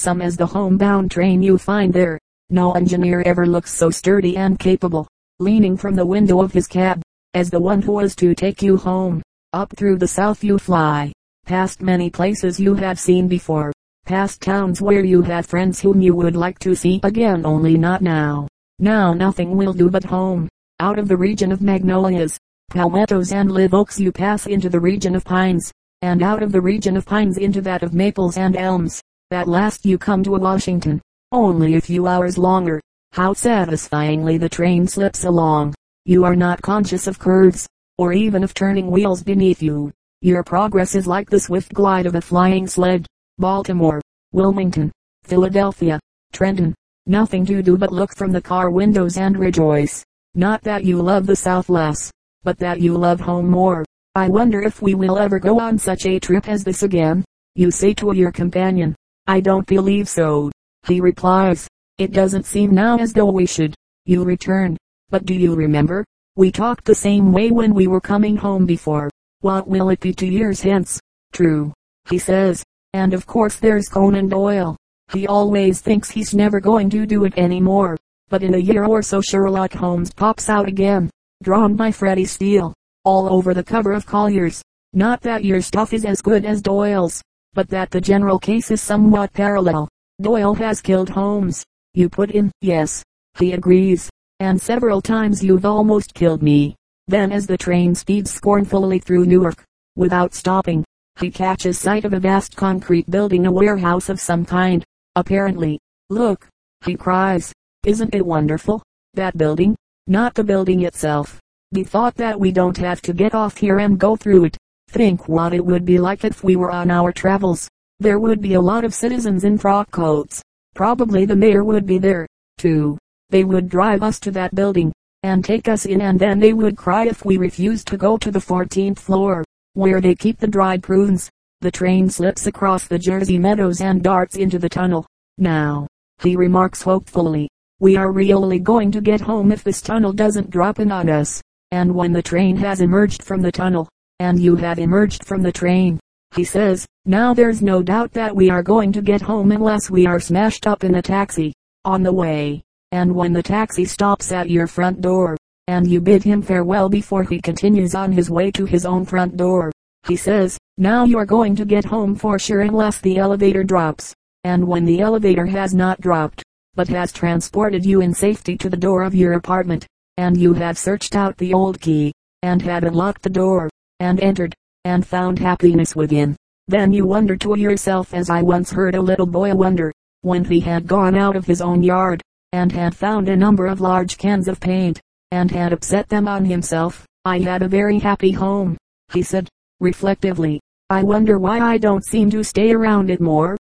some as the homebound train you find there. No engineer ever looks so sturdy and capable, leaning from the window of his cab, as the one who was to take you home. Up through the south you fly, past many places you have seen before, past towns where you have friends whom you would like to see again only not now. Now nothing will do but home. Out of the region of magnolias, palmettos and live oaks you pass into the region of pines, and out of the region of pines into that of maples and elms. At last you come to Washington. Only a few hours longer. How satisfyingly the train slips along. You are not conscious of curves, or even of turning wheels beneath you. Your progress is like the swift glide of a flying sled. Baltimore, Wilmington, Philadelphia, Trenton. Nothing to do but look from the car windows and rejoice. Not that you love the South less, but that you love home more. I wonder if we will ever go on such a trip as this again. You say to your companion, I don't believe so. He replies, it doesn't seem now as though we should. You return, but do you remember? We talked the same way when we were coming home before. What will it be two years hence? True, he says. And of course there's Conan Doyle. He always thinks he's never going to do it anymore. But in a year or so Sherlock Holmes pops out again, drawn by Freddie Steele, all over the cover of Collier's. Not that your stuff is as good as Doyle's, but that the general case is somewhat parallel. Doyle has killed Holmes. You put in, yes. He agrees. And several times you've almost killed me. Then as the train speeds scornfully through Newark, without stopping, he catches sight of a vast concrete building a warehouse of some kind, apparently. Look, he cries. Isn't it wonderful? That building? Not the building itself. The thought that we don't have to get off here and go through it. Think what it would be like if we were on our travels. There would be a lot of citizens in frock coats. Probably the mayor would be there, too. They would drive us to that building, and take us in and then they would cry if we refused to go to the 14th floor, where they keep the dried prunes. The train slips across the Jersey meadows and darts into the tunnel. Now, he remarks hopefully, we are really going to get home if this tunnel doesn't drop in on us. And when the train has emerged from the tunnel, and you have emerged from the train. He says, now there's no doubt that we are going to get home unless we are smashed up in a taxi, on the way. And when the taxi stops at your front door, and you bid him farewell before he continues on his way to his own front door, he says, now you're going to get home for sure unless the elevator drops. And when the elevator has not dropped, but has transported you in safety to the door of your apartment, and you have searched out the old key, and have unlocked the door, and entered, and found happiness within. Then you wonder to yourself as I once heard a little boy wonder, when he had gone out of his own yard, and had found a number of large cans of paint, and had upset them on himself. I had a very happy home, he said, reflectively. I wonder why I don't seem to stay around it more.